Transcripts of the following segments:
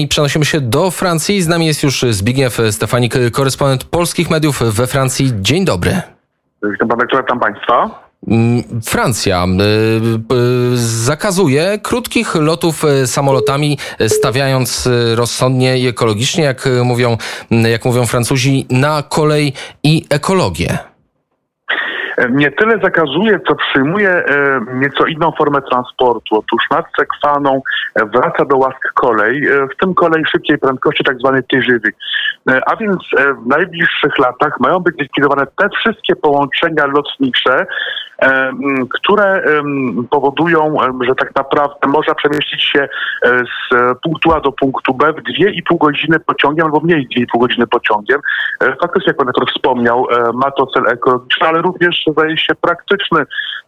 I przenosimy się do Francji. Z nami jest już Zbigniew Stefanik, korespondent polskich mediów we Francji. Dzień dobry. Witam pana, witam państwa. Mm, Francja y, y, zakazuje krótkich lotów y, samolotami, stawiając rozsądnie i ekologicznie, jak mówią, jak mówią Francuzi, na kolej i ekologię nie tyle zakazuje, co przyjmuje e, nieco inną formę transportu. Otóż nad Sekwaną e, wraca do łask kolej, e, w tym kolej szybkiej prędkości, tak zwany TGV. A więc w najbliższych latach mają być likwidowane te wszystkie połączenia lotnicze, które powodują, że tak naprawdę można przemieścić się z punktu A do punktu B w 2,5 godziny pociągiem albo mniej niż 2,5 godziny pociągiem. Faktycznie, jak pan wspomniał, ma to cel ekologiczny, ale również zdaje się praktyczny,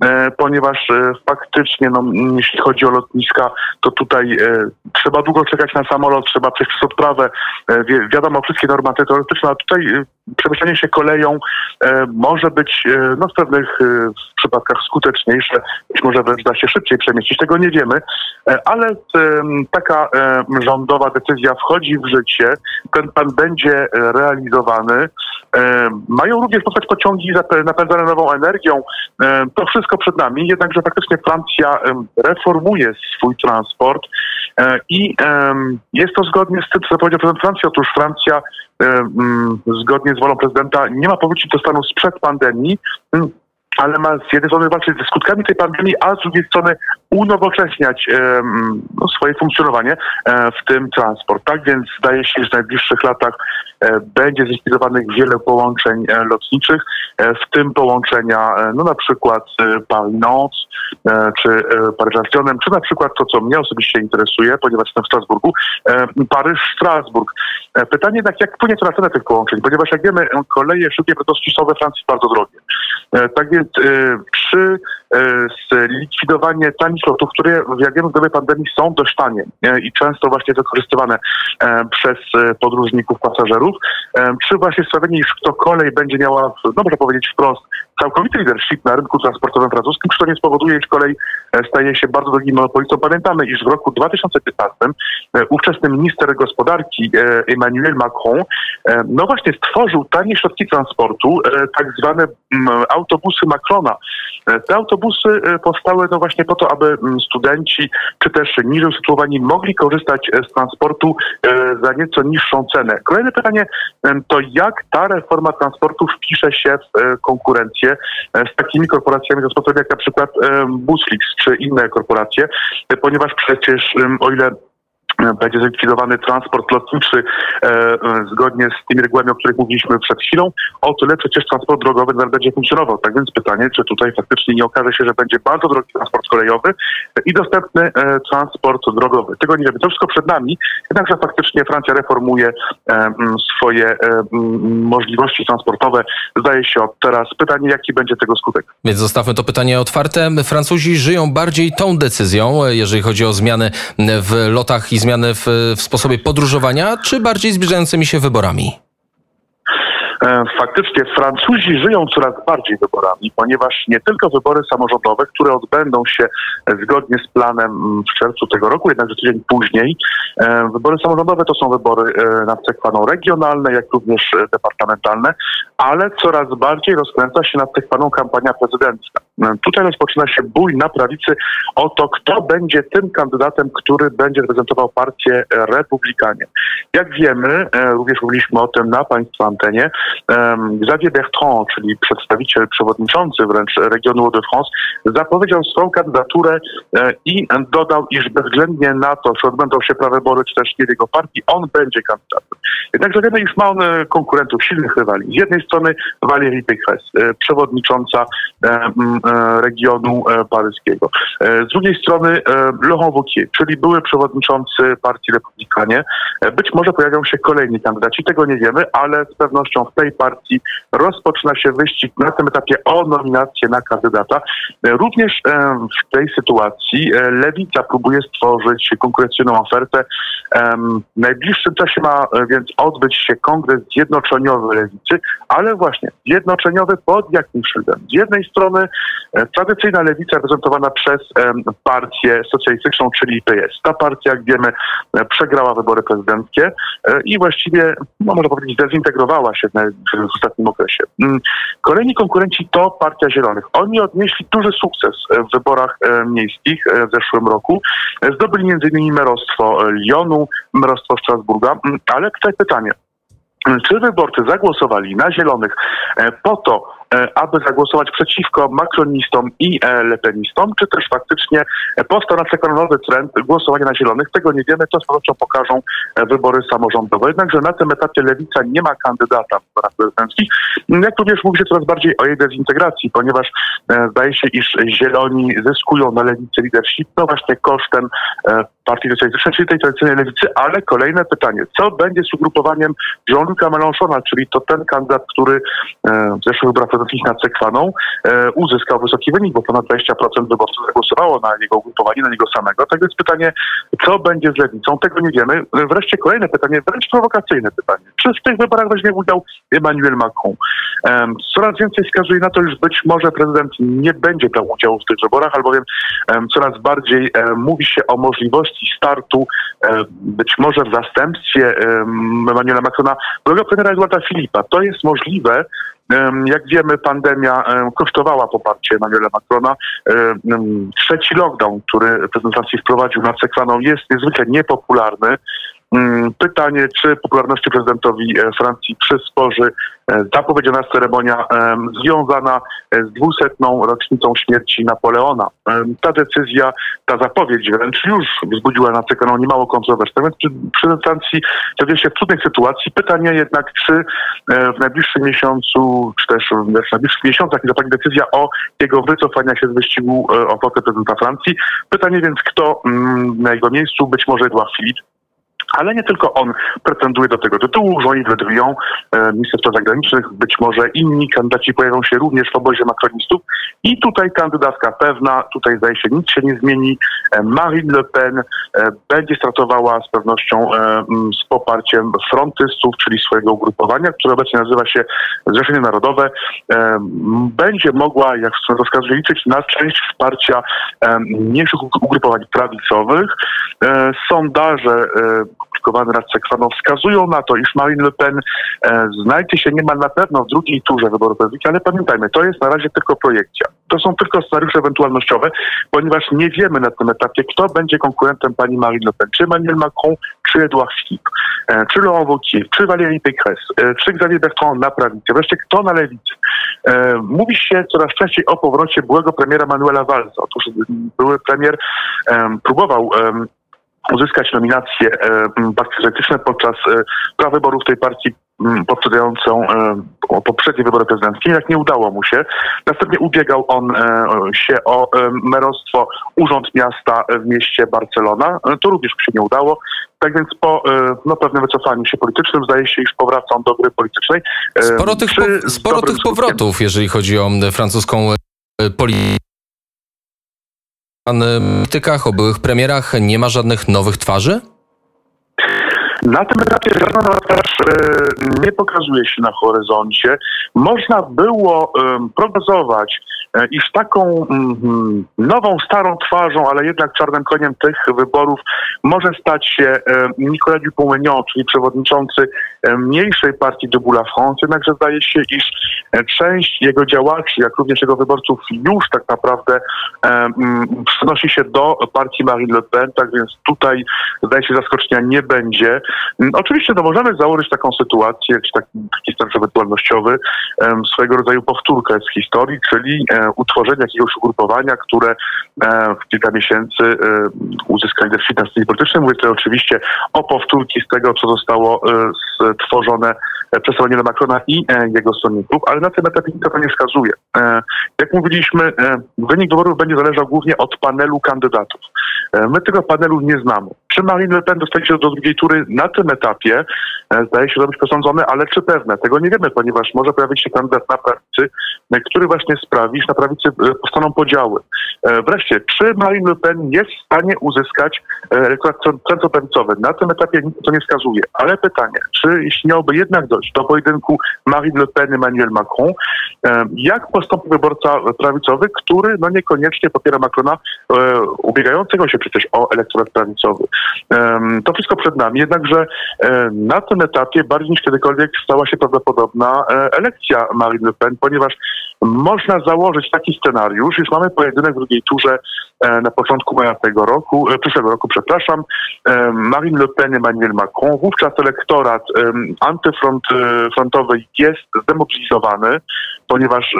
e, ponieważ e, faktycznie, no, jeśli chodzi o lotniska, to tutaj e, trzeba długo czekać na samolot, trzeba przejść przez odprawę. Wi wiadomo, wszystkie normaty teoretyczne, a tutaj przemieszczanie się koleją może być no, w pewnych przypadkach skuteczniejsze, być może wręcz da się szybciej przemieścić, tego nie wiemy, ale taka rządowa decyzja wchodzi w życie, ten plan będzie realizowany. Mają również powstać pociągi napędzane nową energią. E, to wszystko przed nami, jednakże faktycznie Francja reformuje swój transport e, i jest to zgodnie z tym, co powiedział prezydent Francji. Otóż Francja zgodnie z wolą prezydenta nie ma powrócić do stanu sprzed pandemii, ale ma z jednej strony walczyć ze skutkami tej pandemii, a z drugiej strony unowocześniać e, no, swoje funkcjonowanie, e, w tym transport. Tak więc zdaje się, że w najbliższych latach e, będzie zlikwidowanych wiele połączeń e, lotniczych, e, w tym połączenia e, no na przykład Paris-Nantes czy Paryż-Lyonem, czy na przykład to, co mnie osobiście interesuje, ponieważ jestem w Strasburgu, Paryż-Strasburg. Pytanie jednak, jak wpłynie to na cenę tych połączeń, ponieważ jak wiemy, koleje szybkiej prędkości są we Francji bardzo drogie. Tak więc przy zlikwidowanie tanich lotów, które jak wiemy w dobie pandemii są dość tanie i często właśnie wykorzystywane przez podróżników, pasażerów, czy właśnie sprawienie, iż to kolej będzie miała, no można powiedzieć wprost, całkowity leadership na rynku transportowym francuskim, czy to nie spowoduje, iż kolej staje się bardzo drogim monopolistą. Pamiętamy, iż w roku 2015 ówczesny minister gospodarki Emmanuel Macron no właśnie stworzył tanie środki transportu, tak zwane autobusy Macrona. Te autobusy powstały no właśnie po to, aby mm, studenci czy też niżej sytuowani mogli korzystać z transportu za nieco niższą cenę. Kolejne pytanie to jak ta reforma transportu wpisze się w konkurencję E, z takimi korporacjami transportowymi jak na przykład Busflix czy inne korporacje, ponieważ przecież o ile będzie zlikwidowany transport lotniczy e, e, zgodnie z tymi regułami, o których mówiliśmy przed chwilą, o tyle przecież transport drogowy nadal będzie funkcjonował. Tak więc pytanie, czy tutaj faktycznie nie okaże się, że będzie bardzo drogi transport kolejowy i dostępny e, transport drogowy. Tego nie wiemy. To wszystko przed nami, jednakże faktycznie Francja reformuje e, swoje e, możliwości transportowe. Zdaje się od teraz. Pytanie, jaki będzie tego skutek? Więc zostawmy to pytanie otwarte. Francuzi żyją bardziej tą decyzją, jeżeli chodzi o zmiany w lotach i zmiany zmiany w, w sposobie podróżowania, czy bardziej zbliżającymi się wyborami? E, faktycznie Francuzi żyją coraz bardziej wyborami, ponieważ nie tylko wybory samorządowe, które odbędą się zgodnie z planem w czerwcu tego roku, jednakże tydzień później. E, wybory samorządowe to są wybory e, nad Sekwaną regionalne, jak również departamentalne, ale coraz bardziej rozkręca się nad Sekwaną kampania prezydencka. Tutaj rozpoczyna się bój na prawicy o to, kto będzie tym kandydatem, który będzie reprezentował partię Republikanie. Jak wiemy, również mówiliśmy o tym na Państwa antenie, Xavier Bertrand, czyli przedstawiciel, przewodniczący wręcz regionu Hauts-de-France, zapowiedział swoją kandydaturę e, i dodał, iż bezwzględnie na to, czy odbędą się prawybory, czy też nie w jego partii, on będzie kandydatem. Jednakże wiemy, iż ma on e, konkurentów, silnych rywali. Z jednej strony Valérie Pécresse, e, przewodnicząca regionu paryskiego. Z drugiej strony Laurent Wauquiez, czyli były przewodniczący partii Republikanie. Być może pojawią się kolejni kandydaci, tego nie wiemy, ale z pewnością w tej partii rozpoczyna się wyścig na tym etapie o nominację na kandydata. Również w tej sytuacji e, Lewica próbuje stworzyć konkurencyjną ofertę. W najbliższym czasie ma e, więc odbyć się kongres zjednoczeniowy Lewicy, ale właśnie zjednoczeniowy pod jakim szyldem? Z jednej strony tradycyjna lewica reprezentowana przez partię socjalistyczną, czyli PS. Ta partia, jak wiemy, przegrała wybory prezydenckie i właściwie, no można powiedzieć, dezintegrowała się w ostatnim okresie. Mm, kolejni konkurenci to Partia Zielonych. Oni odnieśli duży sukces w wyborach miejskich w zeszłym roku. Zdobyli m.in. merostwo Lyonu, merostwo Strasburga, mm, ale tutaj pytanie. Czy wyborcy zagłosowali na zielonych e, po to, E, aby zagłosować przeciwko makronistom i e, lepenistom, czy też faktycznie powstał na nowy trend głosowania na zielonych. Tego nie wiemy, to z pewnością pokażą e, wybory samorządowe. Jednakże na tym etapie lewica nie ma kandydata w wyborach prezydenckich. Jak również mówi się coraz bardziej o jej dezintegracji, ponieważ zdaje się, iż zieloni zyskują na lewicy leadership, no właśnie kosztem partii socjalistycznej, czyli tej tradycyjnej lewicy, ale kolejne pytanie, co będzie z ugrupowaniem Jean-Luc'a czyli to ten kandydat, który w zeszłych wyborach prezydenckich nad Sekwaną e, uzyskał wysoki wynik, bo ponad 20% wyborców zagłosowało na jego ugrupowanie, na niego samego. Tak więc pytanie, co będzie z lewicą, tego nie wiemy. Wreszcie kolejne pytanie, wręcz prowokacyjne pytanie. Czy w tych wyborach weźmie udział Emmanuel Macron? Coraz więcej wskazuje na to, że być może prezydent nie będzie brał udziału w tych wyborach, albowiem coraz bardziej mówi się o możliwości startu być może w zastępstwie Emmanuela Macrona byłego premiera Eduarda Filipa. To jest możliwe, jak wiemy, pandemia kosztowała poparcie Emmanuela Macrona. Trzeci lockdown, który prezydent Francji wprowadził nad Sekwaną jest niezwykle niepopularny. Mm, pytanie, czy popularności prezydentowi e, Francji przysporzy e, zapowiedziana ceremonia związana e, z dwusetną rocznicą śmierci Napoleona. Ta decyzja, ta zapowiedź wręcz już wzbudziła na CKN niemało kontrowersji. Więc prezydent Francji znajduje się w trudnej sytuacji. Pytanie jednak, czy w najbliższym miesiącu, czy też w najbliższych miesiącach nie zapadnie decyzja o jego wycofania się z wyścigu o prezydenta Francji. Pytanie więc, kto mm, na jego miejscu, być może Edouard Philippe, ale nie tylko on pretenduje do tego tytułu, Jean-Yves Le Drian, e, minister spraw zagranicznych, być może inni kandydaci pojawią się również w obozie makronistów. I tutaj kandydatka pewna, tutaj zdaje się nic się nie zmieni, e, Marine Le Pen e, będzie startowała z pewnością z poparciem frontystów, czyli swojego ugrupowania, które obecnie nazywa się Zrzeszenie Narodowe, będzie mogła, jak rozkazuje, liczyć na część wsparcia mniejszych ugrupowań prawicowych. Sondaże opublikowane nad Sekwaną wskazują na to, iż Marine Le Pen e, znajdzie się niemal na pewno w drugiej turze wyborów prezydenckich, ale pamiętajmy, to jest na razie tylko projekcja. To są tylko scenariusze ewentualnościowe, ponieważ nie wiemy na tym etapie, kto będzie konkurentem pani Marine Le Pen, czy Emmanuel Macron, czy Edouard Philippe, e, czy Laurent Wauquiez, czy Valérie Pécresse, e, czy Xavier Bertrand na prawicy, wreszcie kto na lewicy. E, mówi się coraz częściej o powrocie byłego premiera Manuela Valsa. Otóż były premier próbował uzyskać nominację e, partii socjalistyczne podczas e, prawyborów tej partii poprzedzającą e, poprzednie wybory prezydenckie. Jak nie udało mu się, następnie ubiegał on się o merostwo Urząd Miasta w mieście Barcelona. To również mu się nie udało. Tak więc po no, pewnym wycofaniu się politycznym zdaje się, iż powraca on do gry politycznej. Sporo tych, po, sporo tych powrotów, jeżeli chodzi o francuską politykę politykach, o byłych premierach nie ma żadnych nowych twarzy? Na tym etapie żadna nowa twarz e, nie pokazuje się na horyzoncie. Można było prognozować, e, iż taką mm, nową, starą twarzą, ale jednak czarnym koniem tych wyborów może stać się e, Nicolas Dupont-Aignan, czyli przewodniczący mniejszej partii de la France. Jednakże zdaje się, iż część jego działaczy, jak również jego wyborców już tak naprawdę przenosi się do partii Marine Le Pen, tak więc tutaj zdaje się zaskoczenia nie będzie. Mm, oczywiście no, możemy założyć taką sytuację, czy taki, taki ewentualnościowy, swojego rodzaju powtórkę z historii, czyli e, utworzenie jakiegoś ugrupowania, które e, w kilka miesięcy e, uzyska leadership na scenie politycznej. Mówię tutaj oczywiście o powtórki z tego, co zostało stworzone przez Emmanuela Macrona i jego stronników, ale na tym etapie nic to nie wskazuje. Jak mówiliśmy, wynik wyborów będzie zależał głównie od panelu kandydatów. My tego panelu nie znamy. Czy Marine Le Pen dostanie się do drugiej tury na tym etapie e, zdaje się, że być przesądzone, ale czy pewne? Tego nie wiemy, ponieważ może pojawić się kandydat na prawicy, e, który właśnie sprawi, że na prawicy e, powstaną podziały. E, Wreszcie, czy Marine Le Pen jest w stanie uzyskać elektorat cen- centroprawicowy? Na tym etapie nic to nie wskazuje, ale pytanie, czy jeśli miałoby jednak dojść do pojedynku Marine Le Pen Emmanuel Macron, e, jak postąpi wyborca prawicowy, który no niekoniecznie popiera Macrona, e, ubiegającego się przecież o elektorat prawicowy. To wszystko przed nami, jednakże na tym etapie bardziej niż kiedykolwiek stała się prawdopodobna elekcja Marine Le Pen, ponieważ można założyć taki scenariusz, już mamy pojedynek w drugiej turze e, na początku maja tego roku, e, przyszłego roku, przepraszam, e, Marine Le Pen, Emmanuel Macron, wówczas elektorat antyfrontowy jest zdemobilizowany, ponieważ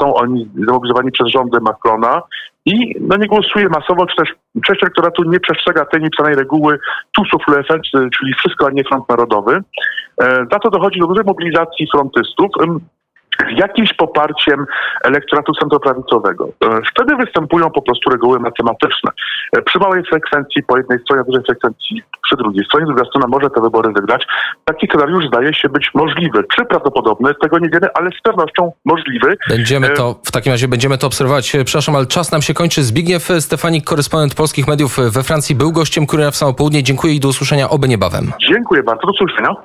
są oni zdemobilizowani przez rządy Macrona i no nie głosuje masowo, czy też część elektoratu nie przestrzega tej niepisanej reguły TUSów LFN, czyli wszystko, a nie front narodowy. Za to dochodzi do dużej mobilizacji frontystów. Z jakimś poparciem elektoratu centroprawicowego. E, Wtedy występują po prostu reguły matematyczne. E, Przy małej frekwencji po jednej stronie, dużej frekwencji przy drugiej stronie, druga strona może te wybory wygrać. Taki scenariusz zdaje się być możliwy. Czy prawdopodobny? Tego nie wiemy, ale z pewnością możliwy. Będziemy E, to, w takim razie będziemy to obserwować. Przepraszam, ale czas nam się kończy. Zbigniew Stefanik, korespondent polskich mediów we Francji, był gościem Kuriera w samo południe. Dziękuję i do usłyszenia oby niebawem. Dziękuję bardzo. Do usłyszenia.